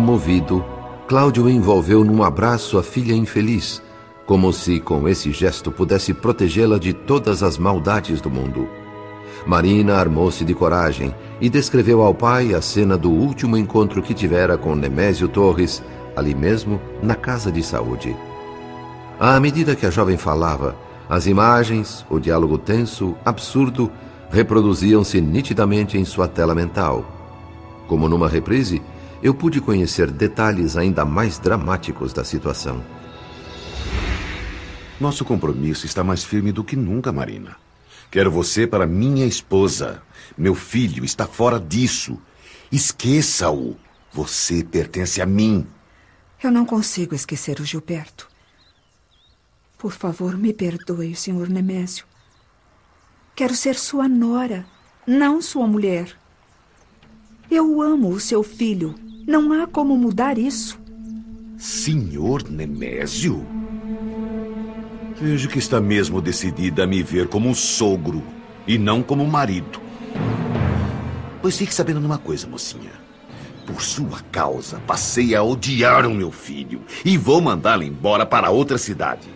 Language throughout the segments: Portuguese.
Comovido, Cláudio envolveu num abraço a filha infeliz, como se com esse gesto pudesse protegê-la de todas as maldades do mundo. Marina armou-se de coragem e descreveu ao pai a cena do último encontro que tivera com Nemésio Torres, ali mesmo na casa de saúde. À medida que a jovem falava, as imagens, o diálogo tenso, absurdo, reproduziam-se nitidamente em sua tela mental. Como numa reprise, eu pude conhecer detalhes ainda mais dramáticos da situação. Nosso compromisso está mais firme do que nunca, Marina. Quero você para minha esposa. Meu filho está fora disso. Esqueça-o. Você pertence a mim. Eu não consigo esquecer o Gilberto. Por favor, me perdoe, Sr. Nemésio. Quero ser sua nora, não sua mulher. Eu amo o seu filho. Não há como mudar isso. Senhor Nemésio? Vejo que está mesmo decidida a me ver como um sogro e não como um marido. Pois fique sabendo de uma coisa, mocinha. Por sua causa, passei a odiar o meu filho e vou mandá-lo embora para outra cidade.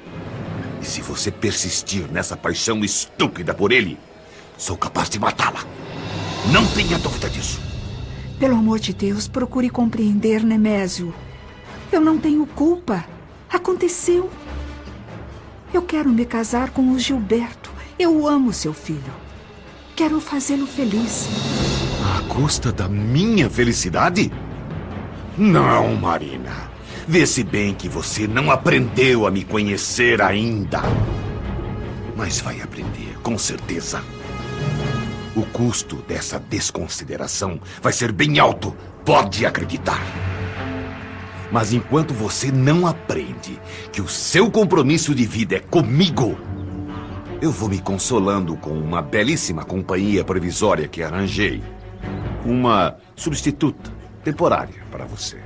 E se você persistir nessa paixão estúpida por ele, sou capaz de matá-la. Não tenha dúvida disso. Pelo amor de Deus, procure compreender, Nemésio. Eu não tenho culpa. Aconteceu. Eu quero me casar com o Gilberto. Eu amo seu filho. Quero fazê-lo feliz. À custa da minha felicidade? Não, Marina. Vê-se bem que você não aprendeu a me conhecer ainda. Mas vai aprender, com certeza. O custo dessa desconsideração vai ser bem alto, pode acreditar. Mas enquanto você não aprende que o seu compromisso de vida é comigo, eu vou me consolando com uma belíssima companhia provisória que arranjei. Uma substituta temporária para você.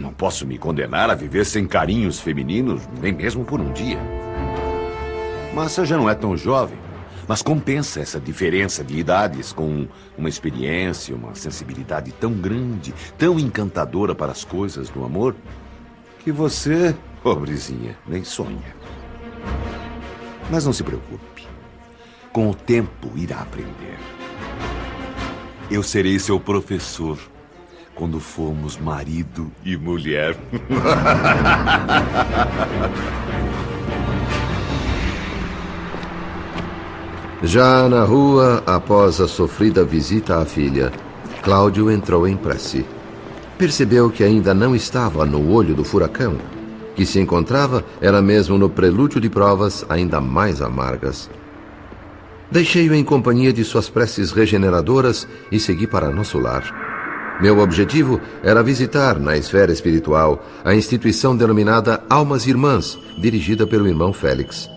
Não posso me condenar a viver sem carinhos femininos, nem mesmo por um dia. Mas você já não é tão jovem. Mas compensa essa diferença de idades com uma experiência, uma sensibilidade tão grande, tão encantadora para as coisas do amor, que você, pobrezinha, nem sonha. Mas não se preocupe. Com o tempo irá aprender. Eu serei seu professor quando fomos marido e mulher. Já na rua, após a sofrida visita à filha, Cláudio entrou em prece. Percebeu que ainda não estava no olho do furacão, que se encontrava era mesmo no prelúdio de provas ainda mais amargas. Deixei-o em companhia de suas preces regeneradoras e segui para nosso lar. Meu objetivo era visitar, na esfera espiritual, a instituição denominada Almas Irmãs, dirigida pelo irmão Félix.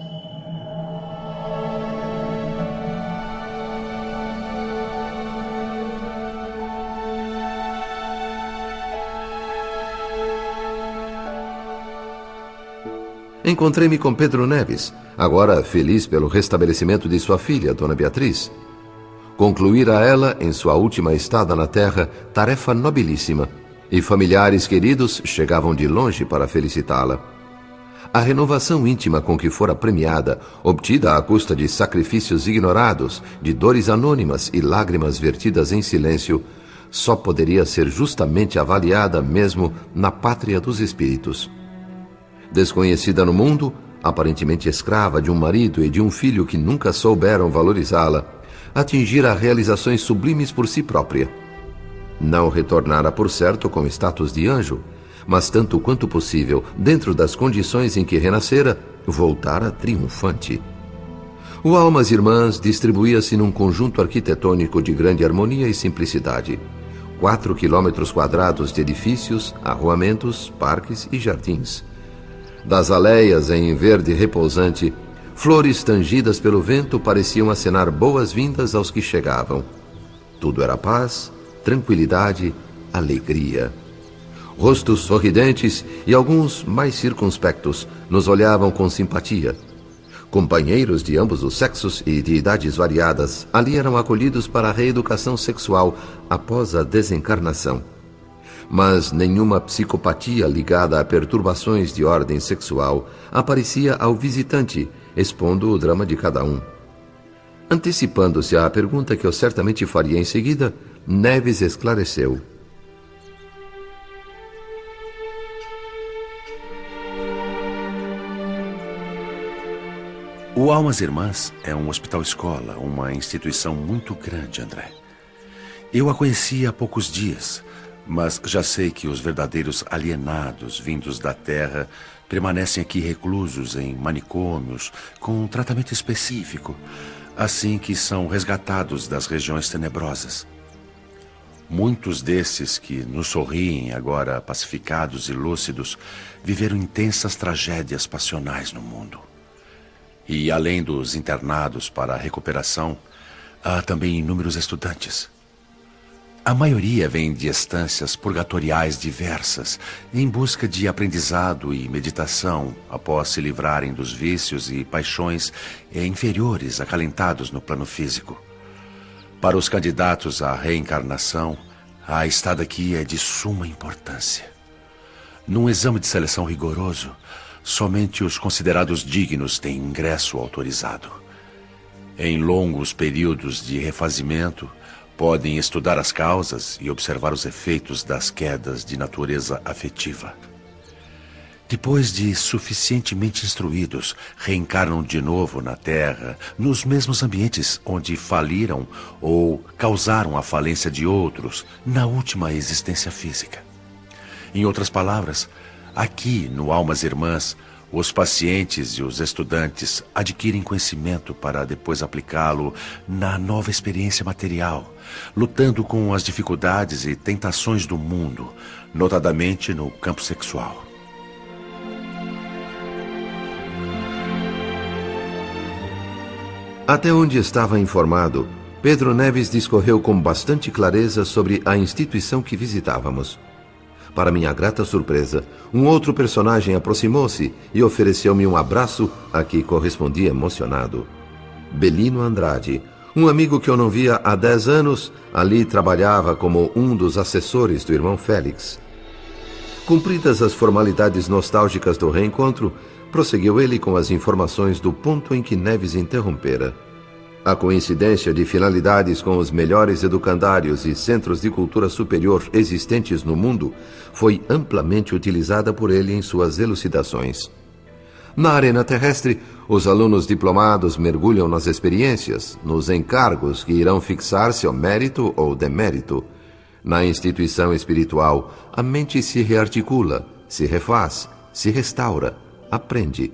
Encontrei-me com Pedro Neves, agora feliz pelo restabelecimento de sua filha, Dona Beatriz. Concluíra ela, em sua última estada na terra, tarefa nobilíssima, e familiares queridos chegavam de longe para felicitá-la. A renovação íntima com que fora premiada, obtida à custa de sacrifícios ignorados, de dores anônimas e lágrimas vertidas em silêncio, só poderia ser justamente avaliada mesmo na pátria dos espíritos. Desconhecida no mundo, aparentemente escrava de um marido e de um filho que nunca souberam valorizá-la, atingir a realizações sublimes por si própria. Não retornara, por certo, com status de anjo, mas tanto quanto possível, dentro das condições em que renascera, voltara triunfante. O Almas Irmãs distribuía-se num conjunto arquitetônico de grande harmonia e simplicidade. Quatro quilômetros quadrados de edifícios, arruamentos, parques e jardins. Das aleias em verde repousante Flores tangidas pelo vento pareciam acenar boas-vindas aos que chegavam. Tudo era paz, tranquilidade, alegria. Rostos sorridentes e alguns mais circunspectos nos olhavam com simpatia. Companheiros de ambos os sexos e de idades variadas ali eram acolhidos para a reeducação sexual após a desencarnação. Mas nenhuma psicopatia ligada a perturbações de ordem sexual aparecia ao visitante, expondo o drama de cada um. Antecipando-se à pergunta que eu certamente faria em seguida, Neves esclareceu. O Almas Irmãs é um hospital-escola, uma instituição muito grande, André. Eu a conheci há poucos dias, mas já sei que os verdadeiros alienados vindos da Terra permanecem aqui reclusos em manicômios com um tratamento específico, assim que são resgatados das regiões tenebrosas. Muitos desses que nos sorriem agora pacificados e lúcidos viveram intensas tragédias passionais no mundo. E além dos internados para a recuperação, há também inúmeros estudantes. A maioria vem de estâncias purgatoriais diversas, em busca de aprendizado e meditação após se livrarem dos vícios e paixões inferiores acalentados no plano físico. Para os candidatos à reencarnação, a estada aqui é de suma importância. Num exame de seleção rigoroso, somente os considerados dignos têm ingresso autorizado. Em longos períodos de refazimento, podem estudar as causas e observar os efeitos das quedas de natureza afetiva. Depois de suficientemente instruídos, reencarnam de novo na Terra, nos mesmos ambientes onde faliram ou causaram a falência de outros na última existência física. Em outras palavras, Aqui, no Almas Irmãs, os pacientes e os estudantes adquirem conhecimento para depois aplicá-lo na nova experiência material, lutando com as dificuldades e tentações do mundo, notadamente no campo sexual. Até onde estava informado, Pedro Neves discorreu com bastante clareza sobre a instituição que visitávamos. Para minha grata surpresa, um outro personagem aproximou-se e ofereceu-me um abraço a que correspondi emocionado. Belino Andrade, um amigo que eu não via há dez anos, ali trabalhava como um dos assessores do irmão Félix. Cumpridas as formalidades nostálgicas do reencontro, prosseguiu ele com as informações do ponto em que Neves interrompera. A coincidência de finalidades com os melhores educandários e centros de cultura superior existentes no mundo foi amplamente utilizada por ele em suas elucidações. Na arena terrestre, os alunos diplomados mergulham nas experiências, nos encargos que irão fixar seu mérito ou demérito. Na instituição espiritual, a mente se rearticula, se refaz, se restaura, aprende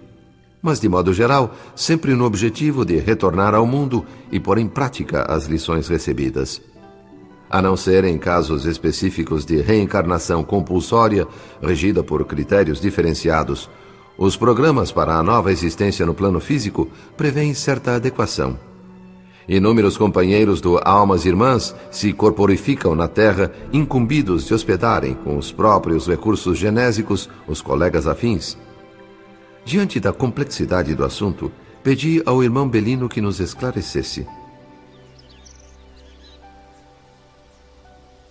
mas de modo geral, sempre no objetivo de retornar ao mundo e pôr em prática as lições recebidas. A não ser em casos específicos de reencarnação compulsória, regida por critérios diferenciados, os programas para a nova existência no plano físico prevêem certa adequação. Inúmeros companheiros do Almas Irmãs se corporificam na Terra, incumbidos de hospedarem com os próprios recursos genésicos os colegas afins Diante da complexidade do assunto, pedi ao irmão Belino que nos esclarecesse.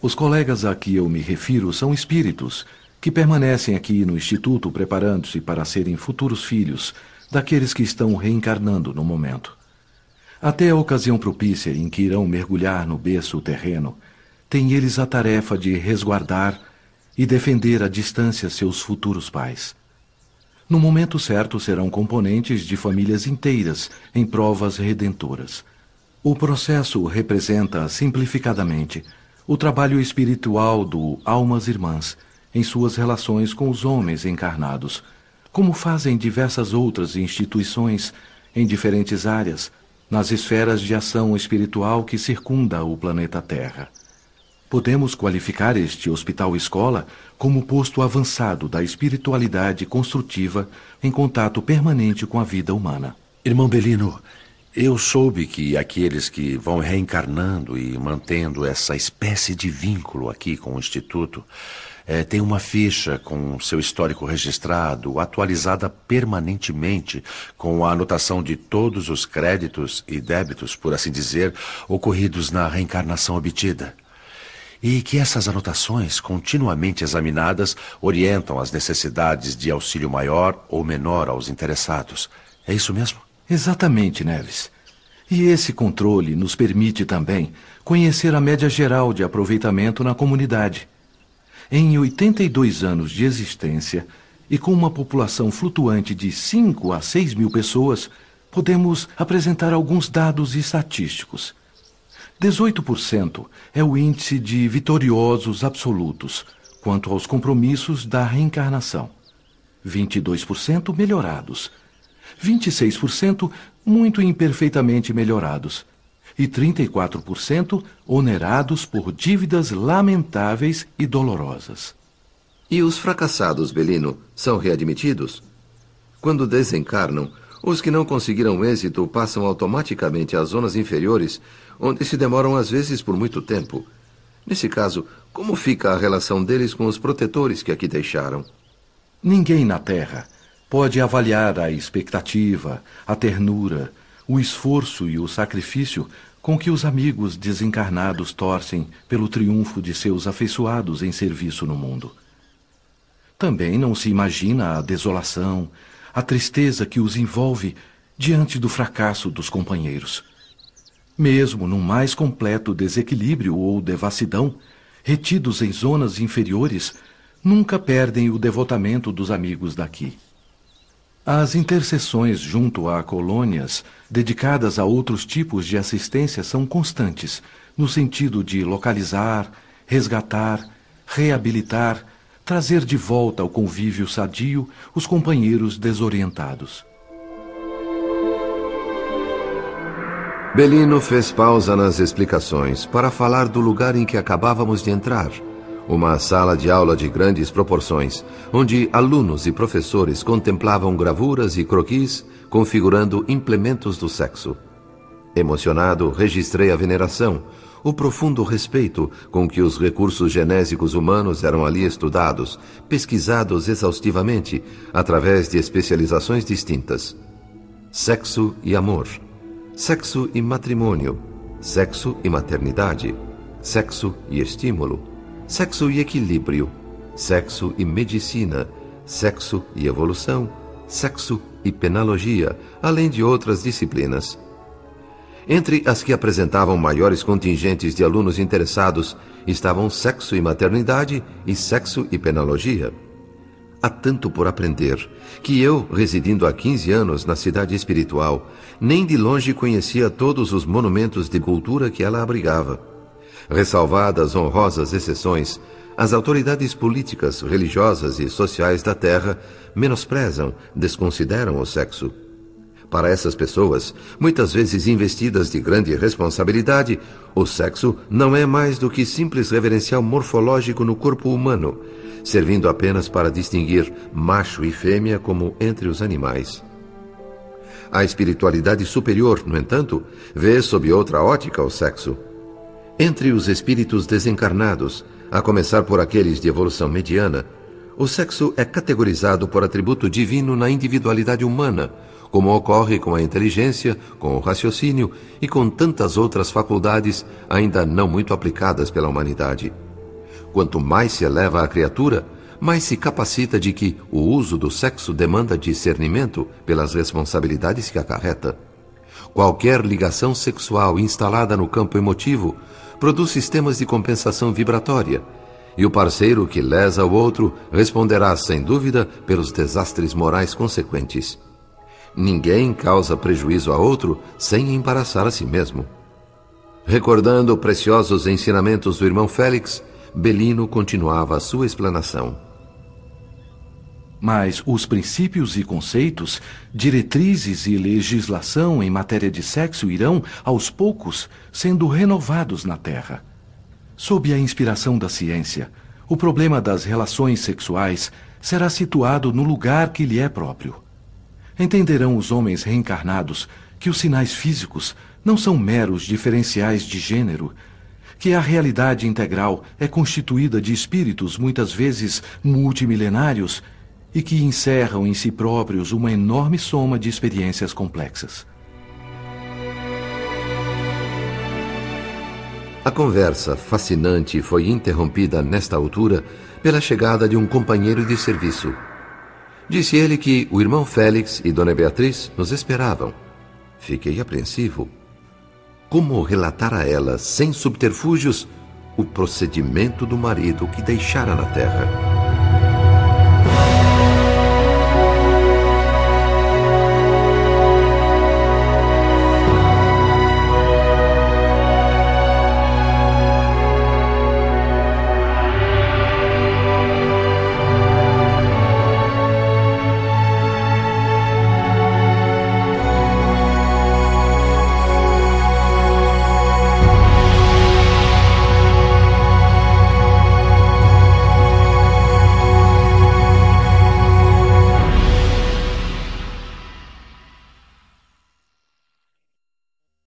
Os colegas a que eu me refiro são espíritos que permanecem aqui no Instituto preparando-se para serem futuros filhos daqueles que estão reencarnando no momento. Até a ocasião propícia em que irão mergulhar no berço terreno, têm eles a tarefa de resguardar e defender à distância seus futuros pais. No momento certo serão componentes de famílias inteiras em provas redentoras. O processo representa, simplificadamente, o trabalho espiritual do Almas Irmãs em suas relações com os homens encarnados, como fazem diversas outras instituições em diferentes áreas, nas esferas de ação espiritual que circunda o planeta Terra. Podemos qualificar este hospital-escola como posto avançado da espiritualidade construtiva em contato permanente com a vida humana. Irmão Belino, eu soube que aqueles que vão reencarnando e mantendo essa espécie de vínculo aqui com o Instituto é, têm uma ficha com seu histórico registrado, atualizada permanentemente, com a anotação de todos os créditos e débitos, por assim dizer, ocorridos na reencarnação obtida. E que essas anotações, continuamente examinadas, orientam as necessidades de auxílio maior ou menor aos interessados. É isso mesmo? Exatamente, Neves. E esse controle nos permite também conhecer a média geral de aproveitamento na comunidade. Em 82 anos de existência, e com uma população flutuante de 5 a 6 mil pessoas, podemos apresentar alguns dados estatísticos. 18% é o índice de vitoriosos absolutos quanto aos compromissos da reencarnação. 22% melhorados. 26% muito imperfeitamente melhorados. E 34% onerados por dívidas lamentáveis e dolorosas. E os fracassados, Belino, são readmitidos? Quando desencarnam, os que não conseguiram êxito passam automaticamente às zonas inferiores, onde se demoram às vezes por muito tempo. Nesse caso, como fica a relação deles com os protetores que aqui deixaram? Ninguém na Terra pode avaliar a expectativa, a ternura, o esforço e o sacrifício com que os amigos desencarnados torcem pelo triunfo de seus afeiçoados em serviço no mundo. Também não se imagina a desolação, a tristeza que os envolve diante do fracasso dos companheiros. Mesmo num mais completo desequilíbrio ou devassidão, retidos em zonas inferiores, nunca perdem o devotamento dos amigos daqui. As intercessões junto a colônias dedicadas a outros tipos de assistência são constantes, no sentido de localizar, resgatar, reabilitar trazer de volta ao convívio sadio os companheiros desorientados. Belino fez pausa nas explicações para falar do lugar em que acabávamos de entrar. Uma sala de aula de grandes proporções, onde alunos e professores contemplavam gravuras e croquis configurando implementos do sexo. Emocionado, registrei a veneração, o profundo respeito com que os recursos genésicos humanos eram ali estudados, pesquisados exaustivamente, através de especializações distintas. Sexo e amor, sexo e matrimônio, sexo e maternidade, sexo e estímulo, sexo e equilíbrio, sexo e medicina, sexo e evolução, sexo e penalogia, além de outras disciplinas. Entre as que apresentavam maiores contingentes de alunos interessados estavam sexo e maternidade e sexo e penologia. Há tanto por aprender que eu, residindo há 15 anos na cidade espiritual, nem de longe conhecia todos os monumentos de cultura que ela abrigava. Ressalvadas honrosas exceções, as autoridades políticas, religiosas e sociais da terra menosprezam, desconsideram o sexo. Para essas pessoas, muitas vezes investidas de grande responsabilidade, o sexo não é mais do que simples reverencial morfológico no corpo humano, servindo apenas para distinguir macho e fêmea como entre os animais. A espiritualidade superior, no entanto, vê sob outra ótica o sexo. Entre os espíritos desencarnados, a começar por aqueles de evolução mediana, o sexo é categorizado por atributo divino na individualidade humana, como ocorre com a inteligência, com o raciocínio e com tantas outras faculdades ainda não muito aplicadas pela humanidade. Quanto mais se eleva a criatura, mais se capacita de que o uso do sexo demanda discernimento pelas responsabilidades que acarreta. Qualquer ligação sexual instalada no campo emotivo produz sistemas de compensação vibratória, e o parceiro que lesa o outro responderá, sem dúvida, pelos desastres morais consequentes. Ninguém causa prejuízo a outro sem embaraçar a si mesmo. Recordando preciosos ensinamentos do irmão Félix, Belino continuava a sua explanação. Mas os princípios e conceitos, diretrizes e legislação em matéria de sexo irão, aos poucos, sendo renovados na Terra. Sob a inspiração da ciência, o problema das relações sexuais será situado no lugar que lhe é próprio. Entenderão os homens reencarnados que os sinais físicos não são meros diferenciais de gênero, que a realidade integral é constituída de espíritos muitas vezes multimilenários e que encerram em si próprios uma enorme soma de experiências complexas. A conversa fascinante foi interrompida nesta altura pela chegada de um companheiro de serviço. Disse ele que o irmão Félix e Dona Beatriz nos esperavam. Fiquei apreensivo. Como relatar a ela, sem subterfúgios, o procedimento do marido que deixara na terra?